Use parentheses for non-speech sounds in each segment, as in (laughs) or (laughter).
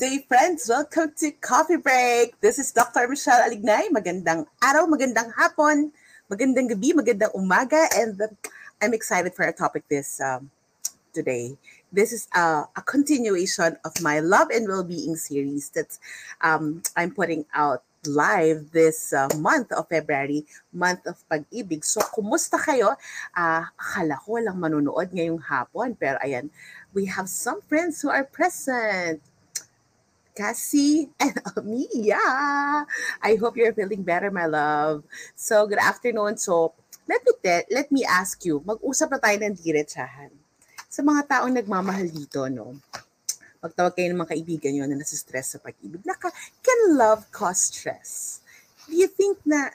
Day, friends. Welcome to Coffee Break. This is Dr. Michelle Alignay. Magandang araw, magandang hapon, magandang gabi, magandang umaga, and I'm excited for our topic this um, today. This is a, a, continuation of my love and well-being series that um, I'm putting out live this uh, month of February, month of pag-ibig. So, kumusta kayo? Uh, akala ko walang manonood ngayong hapon, pero ayan, we have some friends who are present. Cassie and (laughs) Mia. I hope you're feeling better, my love. So, good afternoon. So, let me te- let me ask you, mag-usap na tayo ng diretsahan. Sa mga taong nagmamahal dito, no? Magtawag kayo ng mga kaibigan nyo na nasa-stress sa pag-ibig. Naka, can love cause stress? Do you think na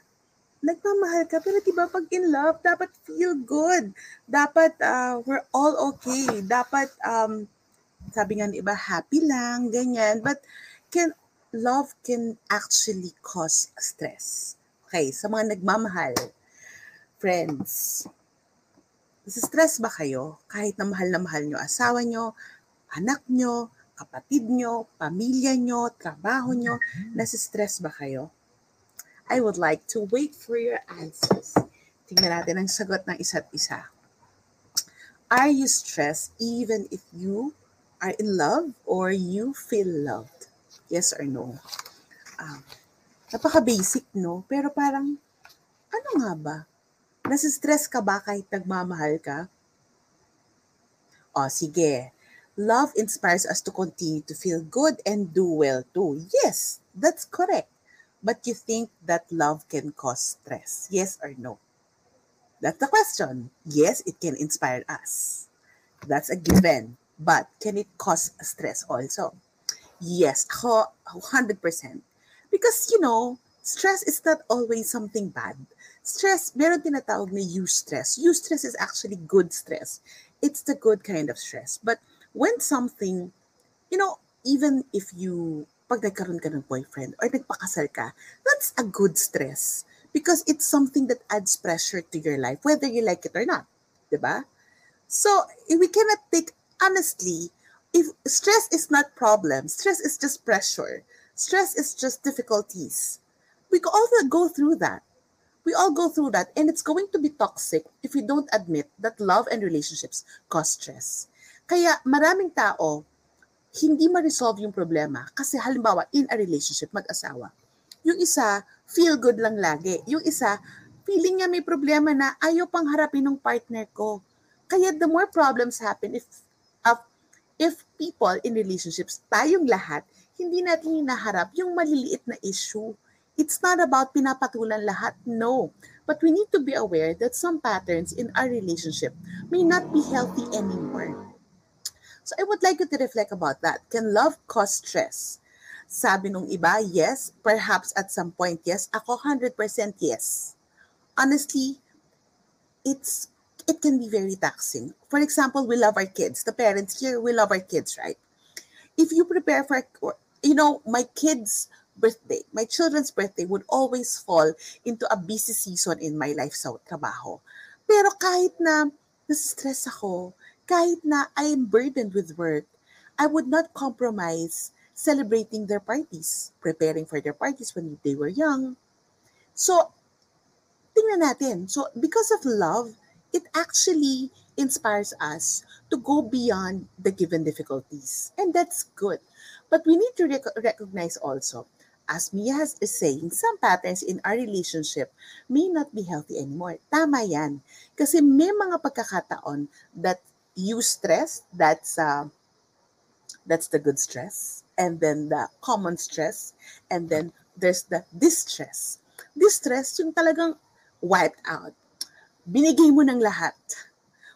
nagmamahal ka, pero diba pag in love, dapat feel good. Dapat uh, we're all okay. Dapat um, sabi nga ng iba, happy lang, ganyan. But can love can actually cause stress. Okay, sa mga nagmamahal, friends, stress ba kayo kahit na mahal na mahal nyo asawa nyo, anak nyo, kapatid nyo, pamilya nyo, trabaho nyo, nasistress ba kayo? I would like to wait for your answers. Tingnan natin ang sagot ng isa't isa. Are you stressed even if you are in love or you feel loved? Yes or no? Um, napaka-basic, no? Pero parang, ano nga ba? Nasistress ka ba kahit nagmamahal ka? O, sige. Love inspires us to continue to feel good and do well too. Yes, that's correct. But you think that love can cause stress? Yes or no? That's the question. Yes, it can inspire us. That's a given. But can it cause stress also? Yes, 100%. Because, you know, stress is not always something bad. Stress, meron tinatawag na eustress. Eustress is actually good stress. It's the good kind of stress. But when something, you know, even if you, pag nagkaroon ka ng boyfriend or nagpakasal ka, that's a good stress. Because it's something that adds pressure to your life, whether you like it or not. Diba? So, we cannot take honestly, if stress is not problem, stress is just pressure. Stress is just difficulties. We all go through that. We all go through that, and it's going to be toxic if we don't admit that love and relationships cause stress. Kaya maraming tao, hindi ma-resolve yung problema kasi halimbawa in a relationship, mag-asawa. Yung isa, feel good lang lagi. Yung isa, feeling niya may problema na ayaw pang harapin ng partner ko. Kaya the more problems happen if if people in relationships, tayong lahat, hindi natin hinaharap yung maliliit na issue. It's not about pinapatulan lahat, no. But we need to be aware that some patterns in our relationship may not be healthy anymore. So I would like you to reflect about that. Can love cause stress? Sabi nung iba, yes. Perhaps at some point, yes. Ako 100% yes. Honestly, it's it can be very taxing. For example, we love our kids. The parents here, we love our kids, right? If you prepare for, you know, my kids' birthday, my children's birthday would always fall into a busy season in my life sa trabaho. Pero kahit na stress ako, kahit na I am burdened with work, I would not compromise celebrating their parties, preparing for their parties when they were young. So, tingnan natin. So, because of love, it actually inspires us to go beyond the given difficulties. And that's good. But we need to rec- recognize also, as Mia is saying, some patterns in our relationship may not be healthy anymore. Tama yan. Kasi may mga pagkakataon that you stress, that's, uh, that's the good stress. And then the common stress. And then there's the distress. Distress, yung talagang wiped out binigay mo ng lahat.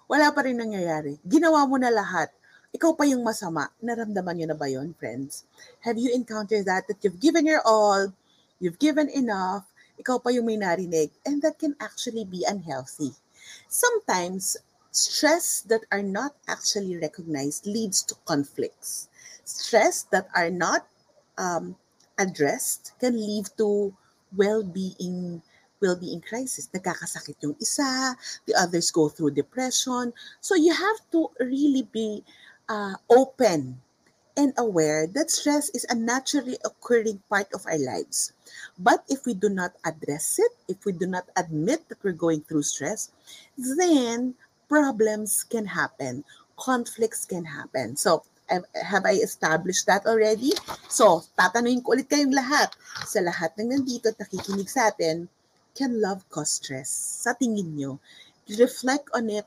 Wala pa rin nangyayari. Ginawa mo na lahat. Ikaw pa yung masama. Naramdaman nyo na ba yon friends? Have you encountered that? That you've given your all, you've given enough, ikaw pa yung may narinig, and that can actually be unhealthy. Sometimes, stress that are not actually recognized leads to conflicts. Stress that are not um, addressed can lead to well-being well-being crisis. Nagkakasakit yung isa, the others go through depression. So you have to really be uh, open and aware that stress is a naturally occurring part of our lives. But if we do not address it, if we do not admit that we're going through stress, then problems can happen, conflicts can happen. So, have I established that already? So, tatanungin ko ulit kayong lahat. Sa lahat ng nandito at nakikinig sa atin, can love cause stress? Sa tingin nyo, reflect on it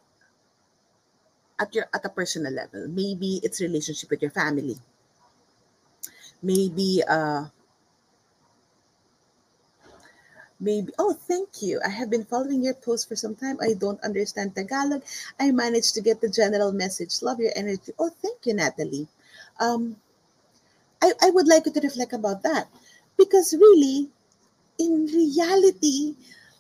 at your at a personal level. Maybe it's relationship with your family. Maybe uh maybe oh thank you. I have been following your post for some time. I don't understand tagalog. I managed to get the general message. Love your energy. Oh thank you natalie. Um i, I would like you to reflect about that. Because really in reality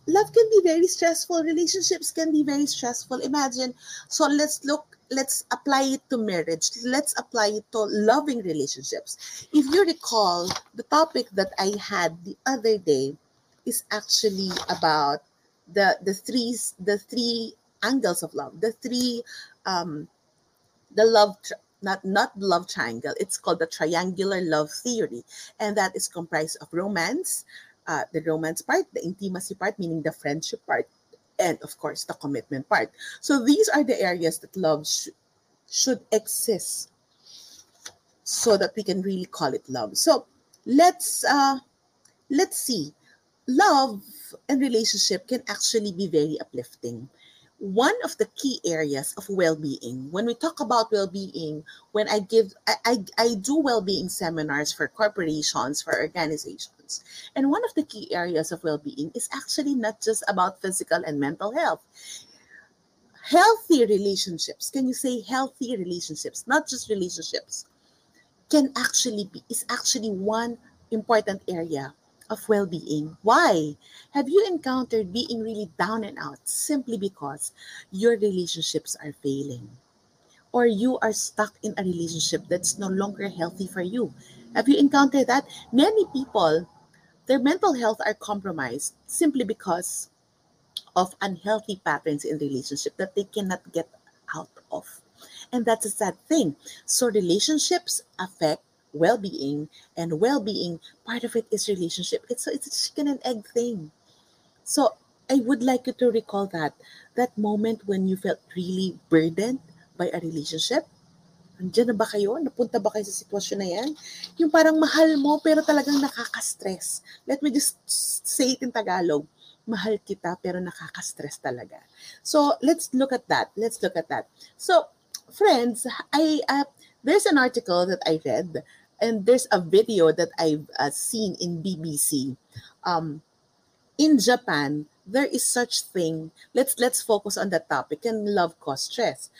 love can be very stressful relationships can be very stressful. Imagine so let's look let's apply it to marriage let's apply it to loving relationships. If you recall the topic that i had the other day is actually about the the three the three angles of love the three um the love not not love triangle it's called the triangular love theory. And that is comprised of romance uh, the romance part the intimacy part meaning the friendship part and of course the commitment part so these are the areas that love sh- should exist so that we can really call it love so let's uh let's see love and relationship can actually be very uplifting. One of the key areas of well-being, when we talk about well-being, when I give, I, I, I do well-being seminars for corporations, for organizations. And one of the key areas of well-being is actually not just about physical and mental health. Healthy relationships, can you say healthy relationships, not just relationships, can actually be, is actually one important area of well being. Why? Have you encountered being really down and out simply because your relationships are failing? Or you are stuck in a relationship that's no longer healthy for you? Have you encountered that? Many people, their mental health are compromised simply because of unhealthy patterns in relationship that they cannot get out of. And that's a sad thing. So relationships affect well-being and well-being part of it is relationship it's it's a chicken and egg thing so i would like you to recall that that moment when you felt really burdened by a relationship Andiyan na ba kayo? Napunta ba kayo sa sitwasyon na yan? Yung parang mahal mo pero talagang nakaka-stress. Let me just say it in Tagalog. Mahal kita pero nakaka-stress talaga. So, let's look at that. Let's look at that. So, friends, I uh, there's an article that I read and there's a video that I've uh, seen in BBC. Um, in Japan, there is such thing. Let's let's focus on that topic and love cause stress.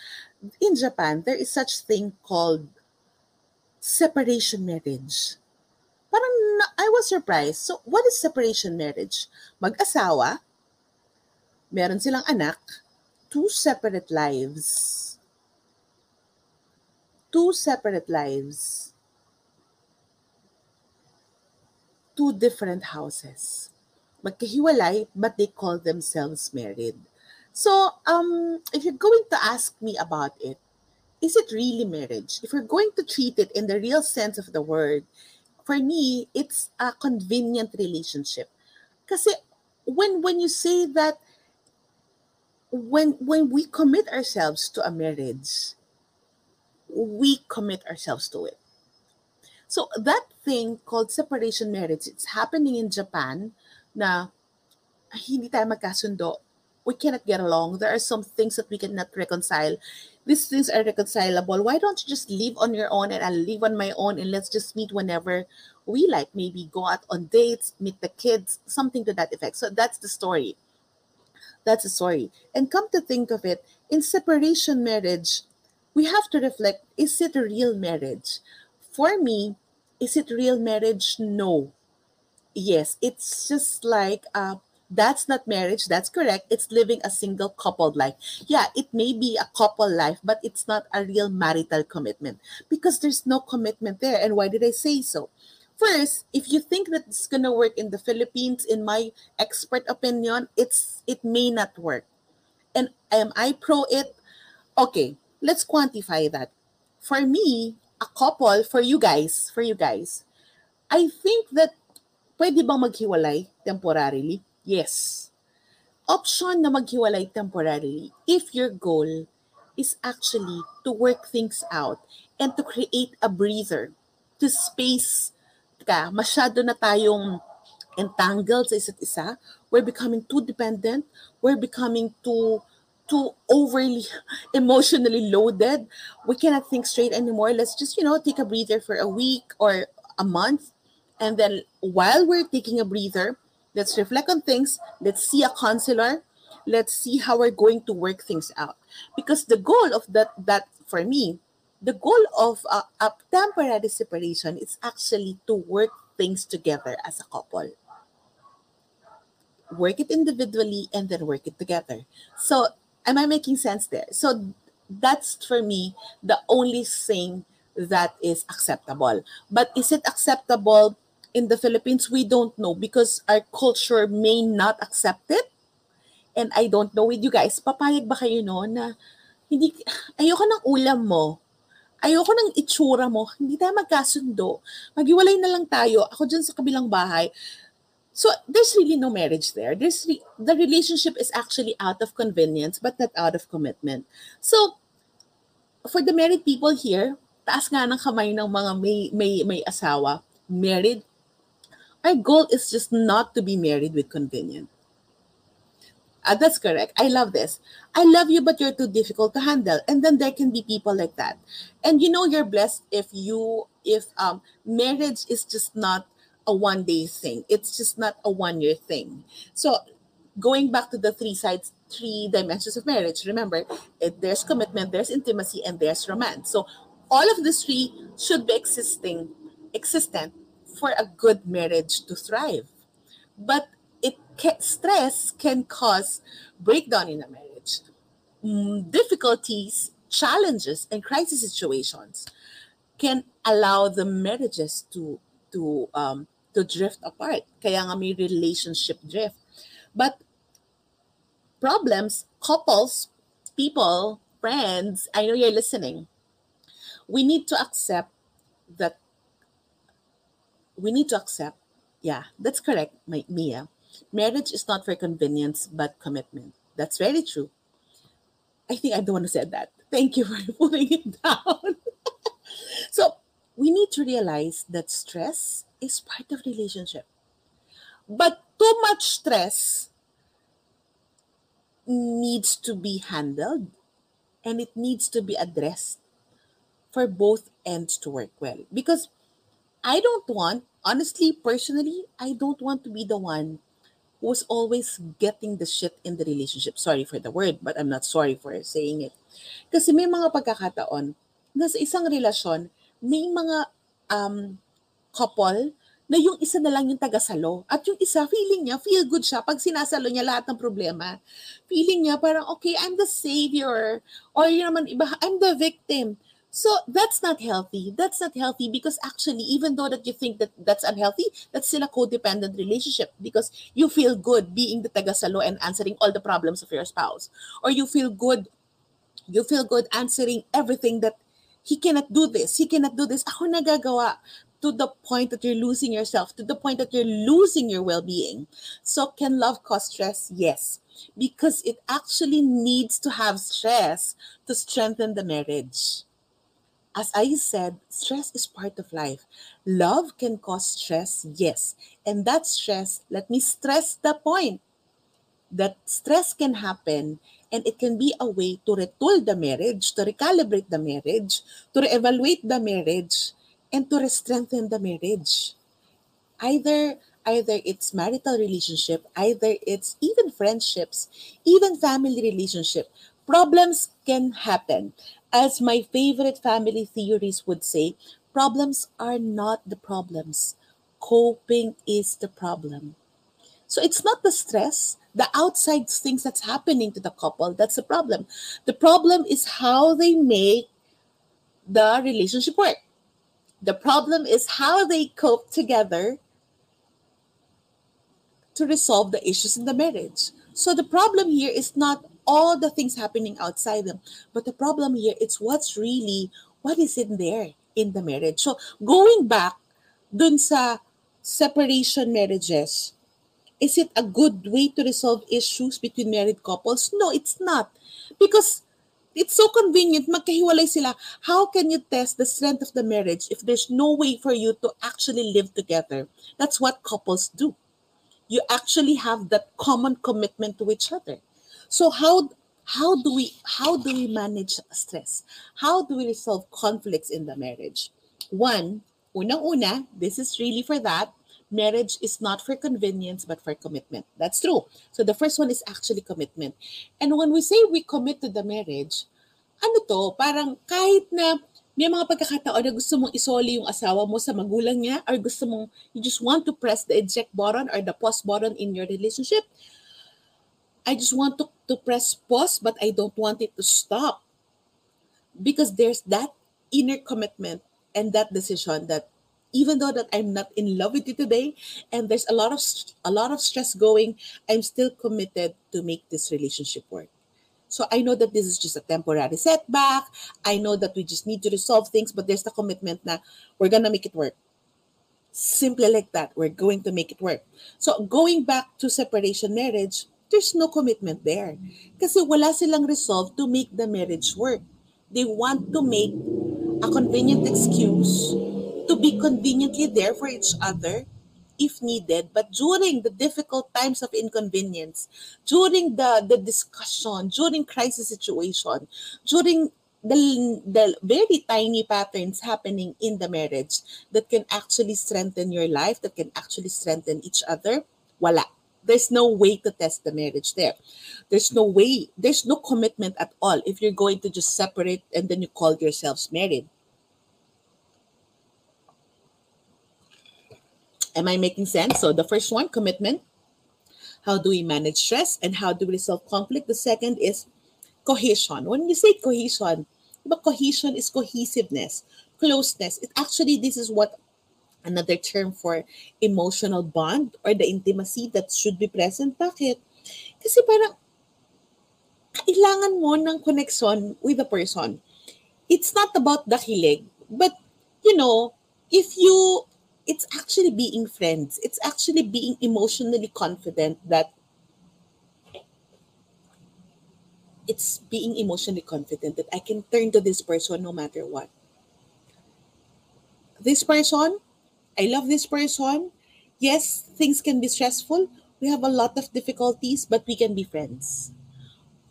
In Japan, there is such thing called separation marriage. Parang I was surprised. So, what is separation marriage? Mag-asawa, meron silang anak, two separate lives. Two separate lives two different houses. Magkahiwalay, but they call themselves married. So, um, if you're going to ask me about it, is it really marriage? If we're going to treat it in the real sense of the word, for me, it's a convenient relationship. Because when when you say that when when we commit ourselves to a marriage, we commit ourselves to it. So that thing called separation marriage, it's happening in Japan na hindi tayo magkasundo. We cannot get along. There are some things that we cannot reconcile. These things are reconcilable. Why don't you just live on your own and I'll live on my own and let's just meet whenever we like. Maybe go out on dates, meet the kids, something to that effect. So that's the story. That's the story. And come to think of it, in separation marriage, we have to reflect is it a real marriage? For me, is it real marriage? No. Yes, it's just like uh, that's not marriage. That's correct. It's living a single coupled life. Yeah, it may be a couple life, but it's not a real marital commitment because there's no commitment there. And why did I say so? First, if you think that it's gonna work in the Philippines, in my expert opinion, it's it may not work. And am I pro it? Okay, let's quantify that. For me, a couple, for you guys, for you guys, I think that pwede bang maghiwalay temporarily? Yes. Option na maghiwalay temporarily if your goal is actually to work things out and to create a breather, to space ka, masyado na tayong entangled sa isa't isa, we're becoming too dependent, we're becoming too too overly (laughs) emotionally loaded. We cannot think straight anymore. Let's just, you know, take a breather for a week or a month. And then while we're taking a breather, let's reflect on things. Let's see a counselor. Let's see how we're going to work things out. Because the goal of that, that for me, the goal of a, a temporary separation is actually to work things together as a couple work it individually and then work it together. So am I making sense there? So that's for me the only thing that is acceptable. But is it acceptable in the Philippines? We don't know because our culture may not accept it. And I don't know with you guys, papayag ba kayo no na hindi, ayoko ng ulam mo. Ayoko ng itsura mo. Hindi tayo magkasundo. Maghiwalay na lang tayo. Ako dyan sa kabilang bahay. So there's really no marriage there. There's re- the relationship is actually out of convenience but not out of commitment. So for the married people here, taas nga ng kamay ng mga may may may asawa, married. Our goal is just not to be married with convenience. Uh, that's correct. I love this. I love you, but you're too difficult to handle. And then there can be people like that. And you know you're blessed if you if um marriage is just not a one day thing. It's just not a one year thing. So going back to the three sides, three dimensions of marriage, remember, it, there's commitment, there's intimacy, and there's romance. So all of these three should be existing, existent for a good marriage to thrive. But it stress can cause breakdown in a marriage, mm, difficulties, challenges, and crisis situations can allow the marriages to to um, to drift apart. Kaya nga may relationship drift. But problems, couples, people, friends, I know you're listening. We need to accept that we need to accept, yeah, that's correct, my, Mia. Marriage is not for convenience, but commitment. That's very true. I think I'm the one who said that. Thank you (laughs) for putting it down. (laughs) so we need to realize that stress is part of relationship. But too much stress needs to be handled and it needs to be addressed for both ends to work well. Because I don't want, honestly, personally, I don't want to be the one who's always getting the shit in the relationship. Sorry for the word, but I'm not sorry for saying it. Kasi may mga pagkakataon na sa isang relasyon, may mga um, couple na yung isa na lang yung tagasalo. At yung isa, feeling niya, feel good siya pag sinasalo niya lahat ng problema. Feeling niya parang, okay, I'm the savior. Or yun naman, iba, I'm the victim. So that's not healthy. That's not healthy because actually, even though that you think that that's unhealthy, that's still a codependent relationship because you feel good being the tagasalo and answering all the problems of your spouse. Or you feel good, you feel good answering everything that he cannot do this, he cannot do this. Ako nagagawa to the point that you're losing yourself, to the point that you're losing your well being. So, can love cause stress? Yes, because it actually needs to have stress to strengthen the marriage. As I said, stress is part of life. Love can cause stress, yes. And that stress, let me stress the point that stress can happen and it can be a way to retool the marriage, to recalibrate the marriage, to reevaluate the marriage, and to strengthen the marriage. Either either it's marital relationship, either it's even friendships, even family relationship. Problems can happen. As my favorite family theories would say, problems are not the problems. Coping is the problem. So it's not the stress, the outside things that's happening to the couple, that's the problem. The problem is how they make the relationship work. The problem is how they cope together to resolve the issues in the marriage. So the problem here is not all the things happening outside them, but the problem here it's what's really what is in there in the marriage. So, going back dun sa separation marriages, is it a good way to resolve issues between married couples? No, it's not. Because it's so convenient, magkahiwalay sila. How can you test the strength of the marriage if there's no way for you to actually live together? That's what couples do. You actually have that common commitment to each other. So how how do we how do we manage stress? How do we resolve conflicts in the marriage? One, unang-una, this is really for that. Marriage is not for convenience but for commitment. That's true. So the first one is actually commitment. And when we say we commit to the marriage, ano to, parang kahit na may mga pagkakataon na gusto mong isoli yung asawa mo sa magulang niya or gusto mong you just want to press the eject button or the pause button in your relationship, I just want to, to press pause, but I don't want it to stop. Because there's that inner commitment and that decision that even though that I'm not in love with you today and there's a lot of a lot of stress going, I'm still committed to make this relationship work. So I know that this is just a temporary setback. I know that we just need to resolve things, but there's the commitment that we're gonna make it work. Simply like that, we're going to make it work. So going back to separation marriage, there's no commitment there. Kasi wala silang resolve to make the marriage work. They want to make a convenient excuse to be conveniently there for each other if needed. But during the difficult times of inconvenience, during the, the discussion, during crisis situation, during the, the very tiny patterns happening in the marriage that can actually strengthen your life, that can actually strengthen each other, wala there's no way to test the marriage there. There's no way, there's no commitment at all if you're going to just separate and then you call yourselves married. Am I making sense? So the first one, commitment. How do we manage stress and how do we resolve conflict? The second is cohesion. When you say cohesion, but cohesion is cohesiveness, closeness. It actually this is what another term for emotional bond or the intimacy that should be present. Bakit? Kasi parang kailangan mo ng connection with the person. It's not about the hilig, but you know, if you it's actually being friends. It's actually being emotionally confident that it's being emotionally confident that I can turn to this person no matter what. This person I love this person. Yes, things can be stressful. We have a lot of difficulties, but we can be friends.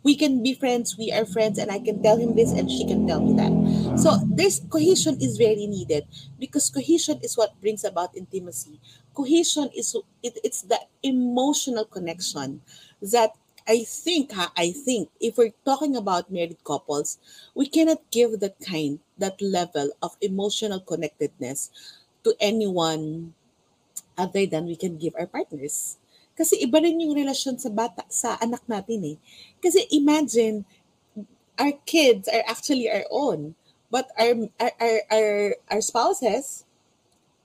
We can be friends. We are friends, and I can tell him this, and she can tell me that. So this cohesion is very needed because cohesion is what brings about intimacy. Cohesion is it, it's the emotional connection that I think, I think, if we're talking about married couples, we cannot give that kind, that level of emotional connectedness to anyone other than we can give our partners. Kasi iba rin yung relasyon sa bata, sa anak natin eh. Kasi imagine, our kids are actually our own. But our, our, our, our, spouses,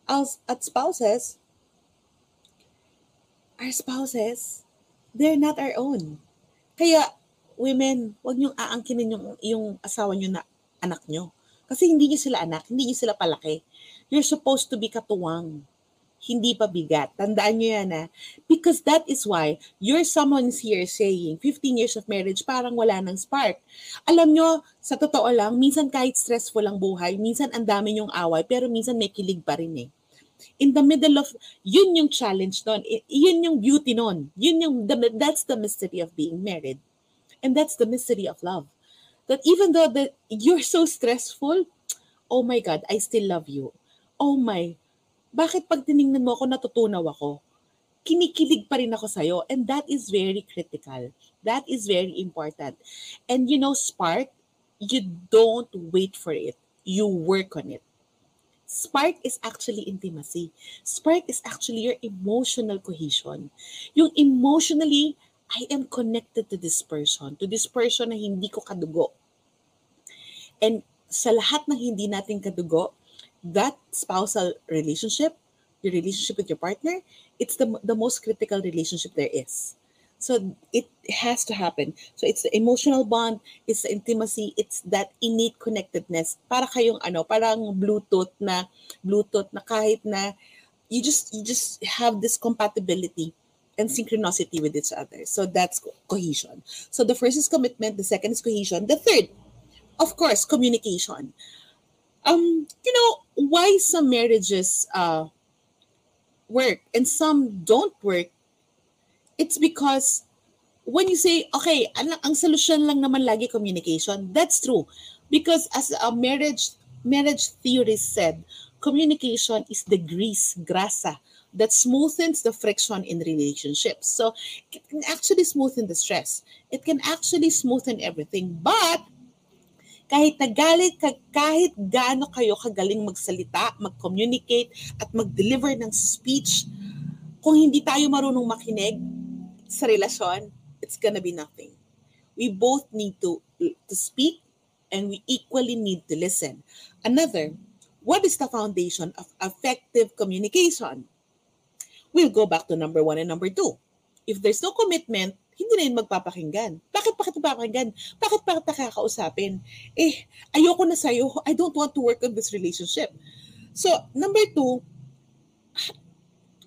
as, at spouses, our spouses, they're not our own. Kaya, women, wag niyong aangkinin yung, yung asawa niyo na anak niyo. Kasi hindi niyo sila anak, hindi niyo sila palaki you're supposed to be katuwang. Hindi pa bigat. Tandaan nyo yan ha. Because that is why you're someone's here saying 15 years of marriage parang wala ng spark. Alam nyo, sa totoo lang, minsan kahit stressful ang buhay, minsan ang dami yung away, pero minsan may kilig pa rin eh. In the middle of, yun yung challenge nun. Yun yung beauty nun. Yun yung, that's the mystery of being married. And that's the mystery of love. That even though that you're so stressful, oh my God, I still love you oh my, bakit pag tiningnan mo ako, natutunaw ako? Kinikilig pa rin ako sa'yo. And that is very critical. That is very important. And you know, spark, you don't wait for it. You work on it. Spark is actually intimacy. Spark is actually your emotional cohesion. Yung emotionally, I am connected to this person, to this person na hindi ko kadugo. And sa lahat ng hindi natin kadugo, that spousal relationship, your relationship with your partner, it's the, the most critical relationship there is. So it has to happen. So it's the emotional bond, it's the intimacy, it's that innate connectedness. Para kayong ano, parang Bluetooth na Bluetooth na kahit na you just you just have this compatibility and synchronicity with each other. So that's co- cohesion. So the first is commitment, the second is cohesion, the third, of course, communication. Um, you know, why some marriages uh work and some don't work it's because when you say, okay, ang, ang solution lang naman lagi communication, that's true. Because as a marriage marriage theorist said, communication is the grease, grasa, that smoothens the friction in relationships. So it can actually smoothen the stress. It can actually smoothen everything. But kahit nagalit ka, kahit gaano kayo kagaling magsalita, mag-communicate, at mag-deliver ng speech, kung hindi tayo marunong makinig, sa relasyon, it's gonna be nothing. We both need to, to speak and we equally need to listen. Another, what is the foundation of effective communication? We'll go back to number one and number two. If there's no commitment, hindi na yun magpapakinggan. Bakit bakit papakinggan? Bakit bakit nakakausapin? Eh, ayoko na sa'yo. I don't want to work on this relationship. So, number two,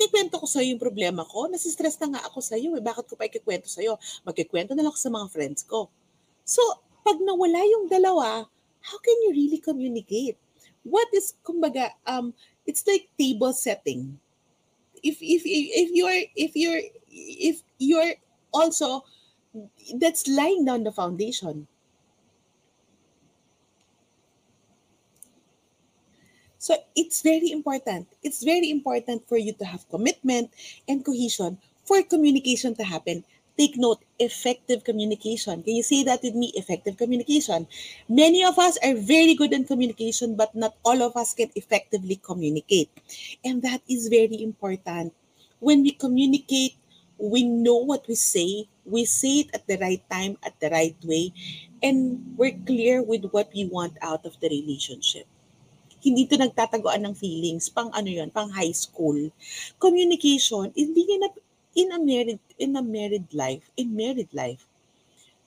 Ikwento ko sa'yo yung problema ko. Nasistress na nga ako sa'yo. Eh. Bakit ko pa ikikwento sa'yo? Magkikwento na lang ako sa mga friends ko. So, pag nawala yung dalawa, how can you really communicate? What is, kumbaga, um, it's like table setting. If, if, if you're, if you're, if you're also, that's laying down the foundation. So it's very important. It's very important for you to have commitment and cohesion for communication to happen. Take note, effective communication. Can you say that with me? Effective communication. Many of us are very good in communication, but not all of us can effectively communicate. And that is very important. When we communicate, we know what we say, we say it at the right time, at the right way, and we're clear with what we want out of the relationship. Hindi to nagtataguan ng feelings pang ano yon pang high school. Communication hindi in a, in a married in a married life in married life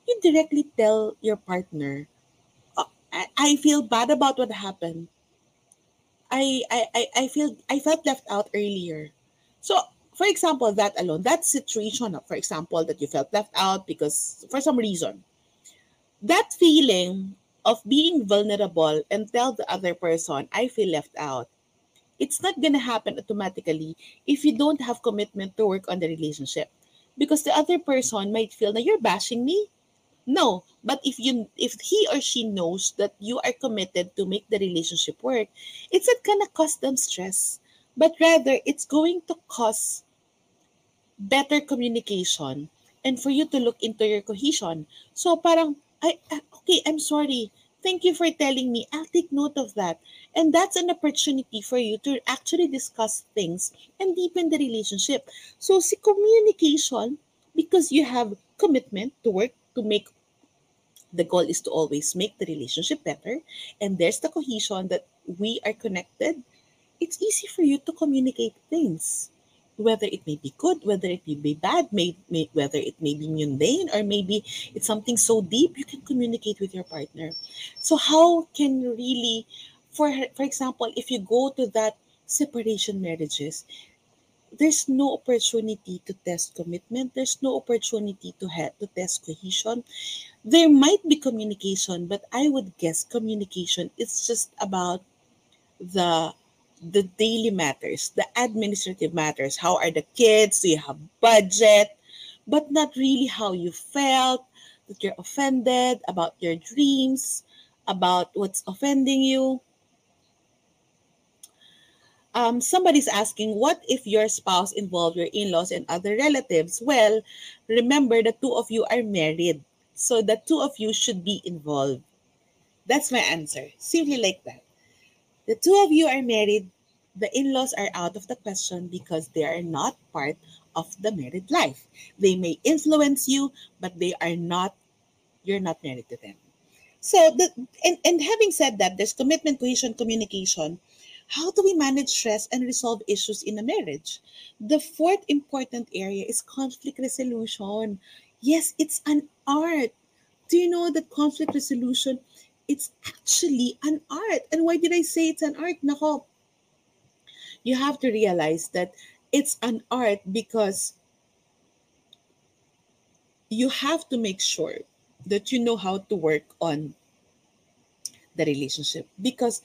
you directly tell your partner oh, I, I feel bad about what happened. I, I I I feel I felt left out earlier. So for example that alone that situation for example that you felt left out because for some reason that feeling of being vulnerable and tell the other person, I feel left out. It's not going to happen automatically if you don't have commitment to work on the relationship. Because the other person might feel that you're bashing me. No, but if you if he or she knows that you are committed to make the relationship work, it's not gonna cause them stress, but rather it's going to cause better communication and for you to look into your cohesion. So parang I, ah, okay, I'm sorry. Thank you for telling me. I'll take note of that. And that's an opportunity for you to actually discuss things and deepen the relationship. So, see communication, because you have commitment to work to make the goal is to always make the relationship better. And there's the cohesion that we are connected. It's easy for you to communicate things whether it may be good, whether it may be bad, may, may, whether it may be mundane, or maybe it's something so deep, you can communicate with your partner. So how can you really, for for example, if you go to that separation marriages, there's no opportunity to test commitment. There's no opportunity to have to test cohesion. There might be communication, but I would guess communication is just about the the daily matters, the administrative matters. How are the kids? Do you have budget? But not really how you felt, that you're offended, about your dreams, about what's offending you. Um, somebody's asking, what if your spouse involved your in-laws and other relatives? Well, remember the two of you are married. So the two of you should be involved. That's my answer. Simply like that. The two of you are married, the in laws are out of the question because they are not part of the married life. They may influence you, but they are not, you're not married to them. So, the, and, and having said that, there's commitment, cohesion, communication. How do we manage stress and resolve issues in a marriage? The fourth important area is conflict resolution. Yes, it's an art. Do you know that conflict resolution it's actually an art. And why did I say it's an art? Nako, you have to realize that it's an art because you have to make sure that you know how to work on the relationship because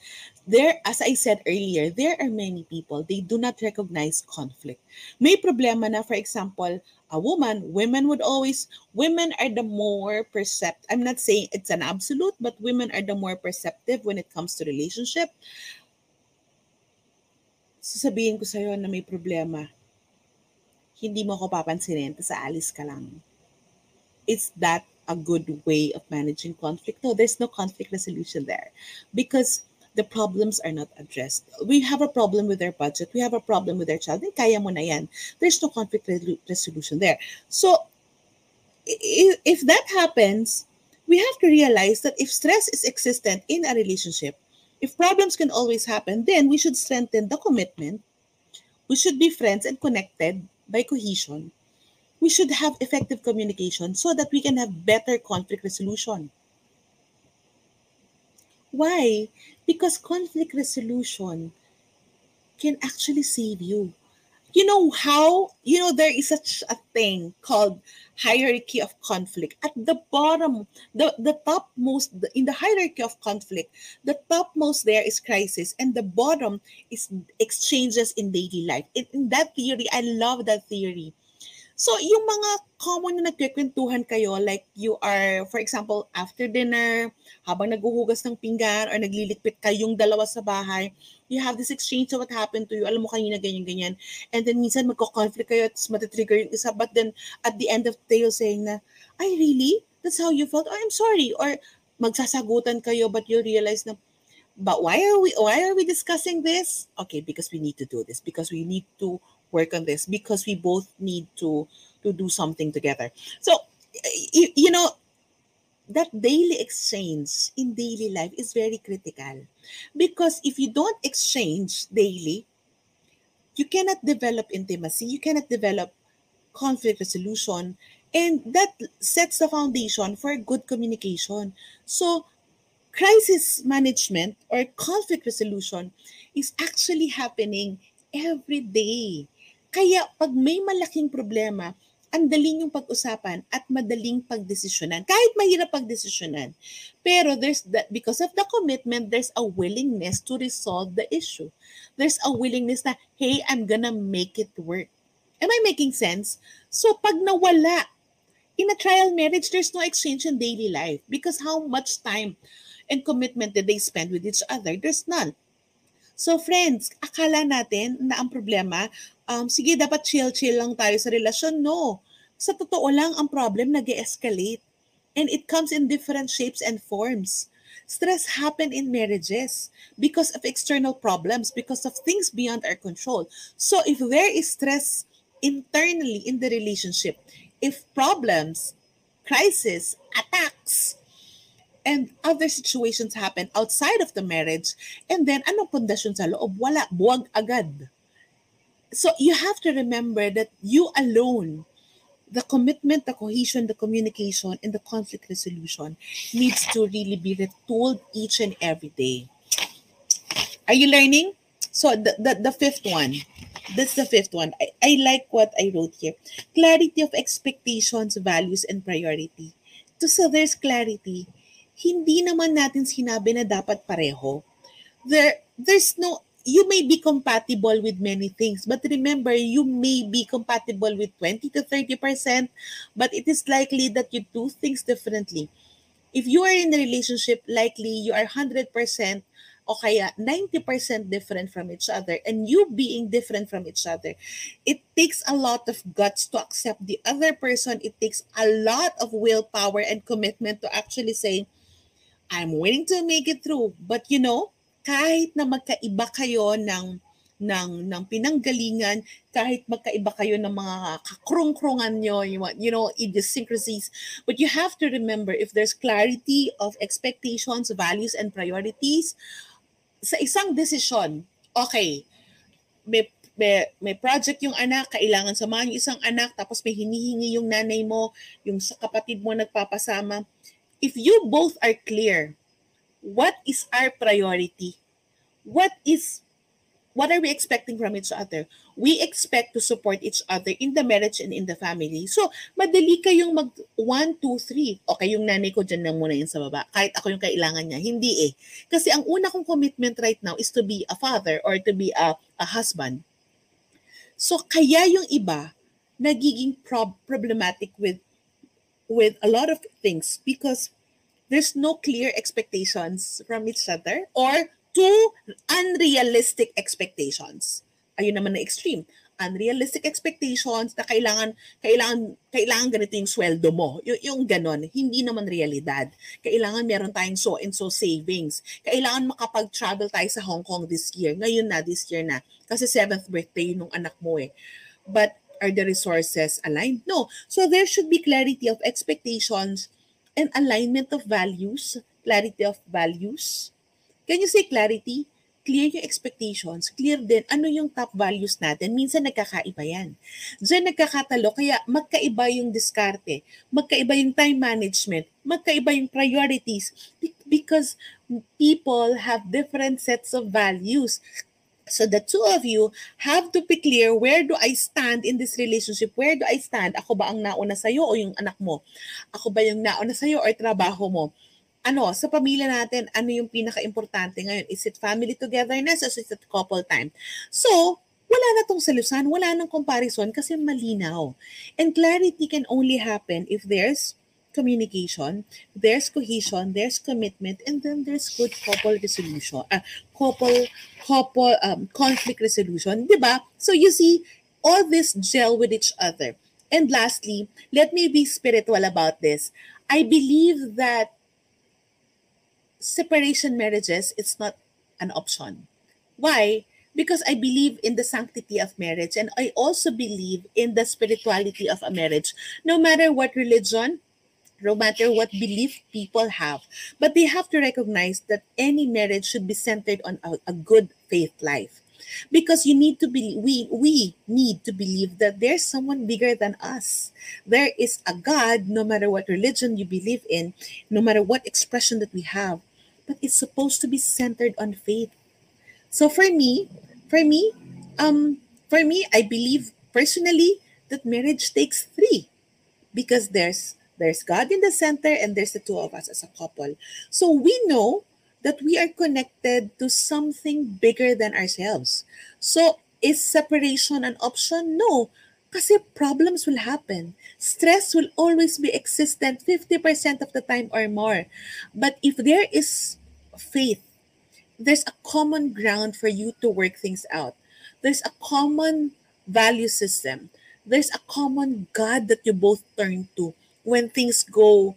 there as i said earlier there are many people they do not recognize conflict. May problema na for example a woman women would always women are the more percept i'm not saying it's an absolute but women are the more perceptive when it comes to relationship. Sasabihin ko sa'yo na may problema. Hindi mo ako papansinin sa alis ka lang. Is that a good way of managing conflict? No, there's no conflict resolution there. Because the problems are not addressed. We have a problem with our budget. We have a problem with our child. Kaya mo na yan. There's no conflict resolution there. So if that happens, we have to realize that if stress is existent in a relationship, if problems can always happen, then we should strengthen the commitment. We should be friends and connected by cohesion we should have effective communication so that we can have better conflict resolution. Why? Because conflict resolution can actually save you. You know how, you know, there is such a thing called hierarchy of conflict. At the bottom, the, the topmost, in the hierarchy of conflict, the topmost there is crisis, and the bottom is exchanges in daily life. In, in that theory, I love that theory So, yung mga common na nagkikwentuhan kayo, like you are, for example, after dinner, habang naghuhugas ng pinggan or naglilikpit kayong dalawa sa bahay, you have this exchange of what happened to you. Alam mo kanina ganyan-ganyan. And then minsan magko-conflict kayo at matitrigger yung isa. But then at the end of the day, you're saying na, ay really? That's how you felt? Oh, I'm sorry. Or magsasagutan kayo but you realize na, but why are we why are we discussing this? Okay, because we need to do this. Because we need to work on this because we both need to to do something together. So you, you know that daily exchange in daily life is very critical because if you don't exchange daily you cannot develop intimacy you cannot develop conflict resolution and that sets the foundation for good communication. So crisis management or conflict resolution is actually happening every day Kaya pag may malaking problema, ang daling yung pag-usapan at madaling pagdesisyonan. Kahit mahirap pagdesisyonan. Pero there's that because of the commitment, there's a willingness to resolve the issue. There's a willingness na, hey, I'm gonna make it work. Am I making sense? So pag nawala, in a trial marriage, there's no exchange in daily life because how much time and commitment did they spend with each other? There's none. So friends, akala natin na ang problema, um, sige dapat chill-chill lang tayo sa relasyon. No. Sa totoo lang, ang problem nag escalate And it comes in different shapes and forms. Stress happen in marriages because of external problems, because of things beyond our control. So if there is stress internally in the relationship, if problems, crisis, attacks, and other situations happen outside of the marriage, and then anong pundasyon sa loob? Wala, buwag agad. So you have to remember that you alone, the commitment, the cohesion, the communication, and the conflict resolution needs to really be retooled each and every day. Are you learning? So the, the, the fifth one, that's the fifth one. I, I like what I wrote here. Clarity of expectations, values, and priority. So there's clarity hindi naman natin sinabi na dapat pareho. There, there's no, you may be compatible with many things, but remember, you may be compatible with 20 to 30%, but it is likely that you do things differently. If you are in a relationship, likely you are 100% o kaya 90% different from each other and you being different from each other it takes a lot of guts to accept the other person it takes a lot of willpower and commitment to actually say I'm willing to make it through. But you know, kahit na magkaiba kayo ng ng ng pinanggalingan kahit magkaiba kayo ng mga kakrung-krungan nyo, you, you know, idiosyncrasies. But you have to remember if there's clarity of expectations, values, and priorities, sa isang decision okay, may, may, may project yung anak, kailangan samahan yung isang anak, tapos may hinihingi yung nanay mo, yung sa kapatid mo nagpapasama. If you both are clear, what is our priority? What is what are we expecting from each other? We expect to support each other in the marriage and in the family. So, madali kayong mag 1, 2, 3. Okay, yung nanay ko dyan lang muna yun sa baba. Kahit ako yung kailangan niya. Hindi eh. Kasi ang una kong commitment right now is to be a father or to be a, a husband. So, kaya yung iba nagiging prob- problematic with with a lot of things because there's no clear expectations from each other or two unrealistic expectations. Ayun naman na extreme. Unrealistic expectations na kailangan kailangan kailangan ganito yung sweldo mo. Y- yung ganon, hindi naman realidad. Kailangan meron tayong so and so savings. Kailangan makapag-travel tayo sa Hong Kong this year. Ngayon na, this year na. Kasi seventh birthday nung anak mo eh. But are the resources aligned? No. So there should be clarity of expectations and alignment of values, clarity of values, Can you say clarity? Clear yung expectations, clear din ano yung top values natin. Minsan nagkakaiba yan. Diyan nagkakatalo, kaya magkaiba yung diskarte, magkaiba yung time management, magkaiba yung priorities because people have different sets of values. So the two of you have to be clear where do I stand in this relationship? Where do I stand? Ako ba ang nauna sa'yo o yung anak mo? Ako ba yung nauna sa'yo o trabaho mo? ano, sa pamilya natin, ano yung pinaka-importante ngayon? Is it family togetherness or is it couple time? So, wala na tong solusyon, wala nang comparison kasi malinaw. And clarity can only happen if there's communication, there's cohesion, there's commitment, and then there's good couple resolution, uh, couple, couple um, conflict resolution, di ba? So you see, all this gel with each other. And lastly, let me be spiritual about this. I believe that separation marriages, it's not an option. Why? Because I believe in the sanctity of marriage and I also believe in the spirituality of a marriage, no matter what religion, no matter what belief people have. But they have to recognize that any marriage should be centered on a, a good faith life. Because you need to be we we need to believe that there's someone bigger than us. There is a God, no matter what religion you believe in, no matter what expression that we have but it's supposed to be centered on faith. So for me, for me, um, for me, I believe personally that marriage takes three because there's there's God in the center and there's the two of us as a couple. So we know that we are connected to something bigger than ourselves. So is separation an option? No. Kasi problems will happen. Stress will always be existent 50% of the time or more. But if there is faith. There's a common ground for you to work things out. There's a common value system. There's a common God that you both turn to when things go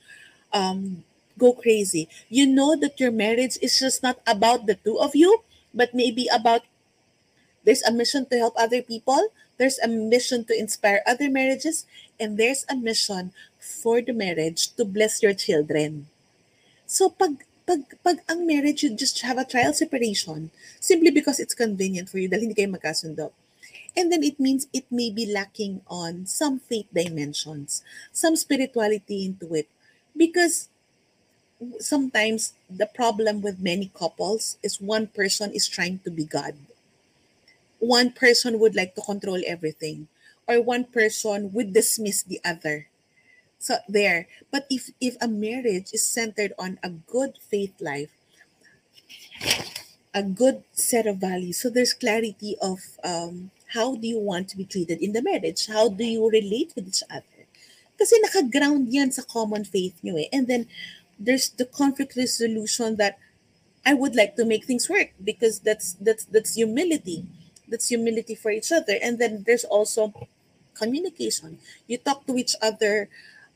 um, go crazy. You know that your marriage is just not about the two of you, but maybe about there's a mission to help other people, there's a mission to inspire other marriages, and there's a mission for the marriage to bless your children. So pag pag, pag ang marriage, you just have a trial separation simply because it's convenient for you dahil hindi kayo magkasundo. And then it means it may be lacking on some faith dimensions, some spirituality into it. Because sometimes the problem with many couples is one person is trying to be God. One person would like to control everything, or one person would dismiss the other so there but if if a marriage is centered on a good faith life a good set of values so there's clarity of um, how do you want to be treated in the marriage how do you relate with each other kasi naka-ground yan sa common faith nyo eh. And then, there's the conflict resolution that I would like to make things work because that's that's that's humility. That's humility for each other. And then there's also communication. You talk to each other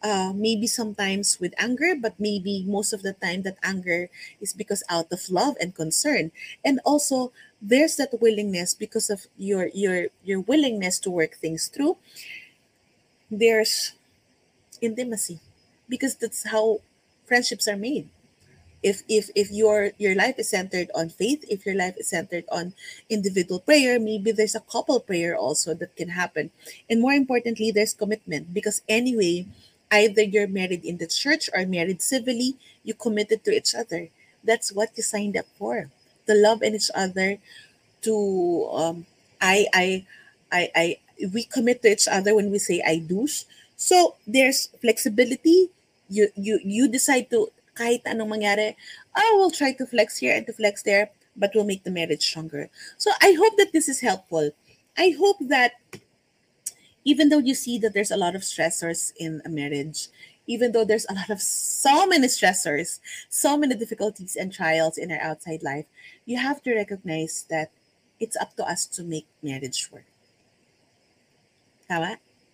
uh, maybe sometimes with anger, but maybe most of the time that anger is because out of love and concern. And also there's that willingness because of your your your willingness to work things through. There's intimacy because that's how friendships are made. if if if your your life is centered on faith if your life is centered on individual prayer maybe there's a couple prayer also that can happen and more importantly there's commitment because anyway either you're married in the church or married civilly you committed to each other that's what you signed up for to love in each other to um i i i i we commit to each other when we say i do so there's flexibility you you you decide to kahit anong mangyari, I will try to flex here and to flex there, but we'll make the marriage stronger. So I hope that this is helpful. I hope that even though you see that there's a lot of stressors in a marriage, even though there's a lot of so many stressors, so many difficulties and trials in our outside life, you have to recognize that it's up to us to make marriage work.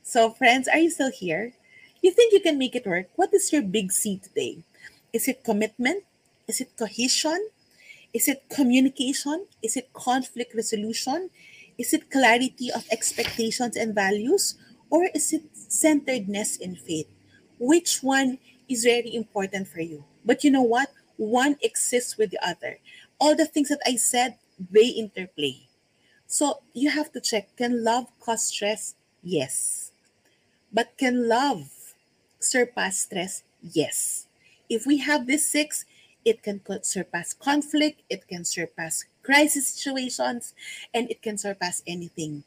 So, friends, are you still here? You think you can make it work? What is your big C today? Is it commitment? Is it cohesion? Is it communication? Is it conflict resolution? Is it clarity of expectations and values? Or is it centeredness in faith? Which one is very important for you? But you know what? One exists with the other. All the things that I said, they interplay. So you have to check can love cause stress? Yes. But can love surpass stress? Yes. If we have this six, it can surpass conflict, it can surpass crisis situations, and it can surpass anything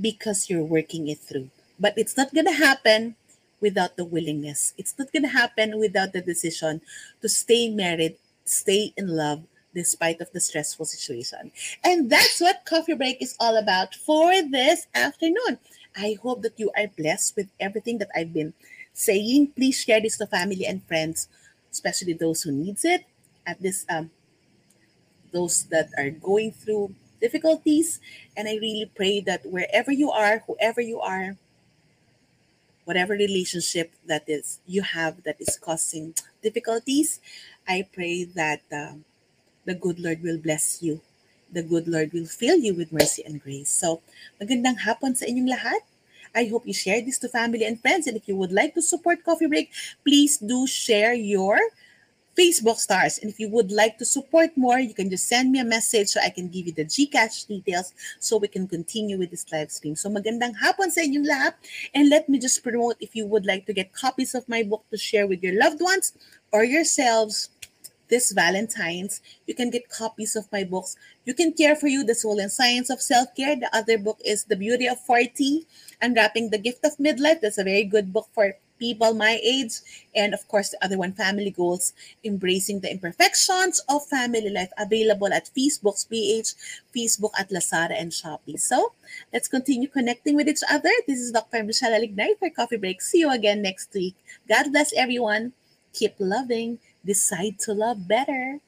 because you're working it through. But it's not going to happen without the willingness. It's not going to happen without the decision to stay married, stay in love, despite of the stressful situation. And that's what Coffee Break is all about for this afternoon. I hope that you are blessed with everything that I've been saying. Please share this to family and friends especially those who needs it at this um, those that are going through difficulties. And i really pray that wherever you are whoever you are whatever relationship that is you have that is causing difficulties i pray that um, the good lord will bless you. The good lord will fill you with mercy and grace. So magandang hapon sa inyong lahat. I hope you share this to family and friends. And if you would like to support Coffee Break, please do share your Facebook stars. And if you would like to support more, you can just send me a message so I can give you the Gcash details so we can continue with this live stream. So magandang hapon sa inyong lahat. And let me just promote if you would like to get copies of my book to share with your loved ones or yourselves, this Valentine's, you can get copies of my books. You can care for you, The Soul and Science of Self Care. The other book is The Beauty of 40, Unwrapping the Gift of Midlife. That's a very good book for people my age. And of course, the other one, Family Goals, Embracing the Imperfections of Family Life, available at Facebook's PH, Facebook at Lazada and Shopee. So let's continue connecting with each other. This is Dr. Michelle Alignay for Coffee Break. See you again next week. God bless everyone. Keep loving decide to love better.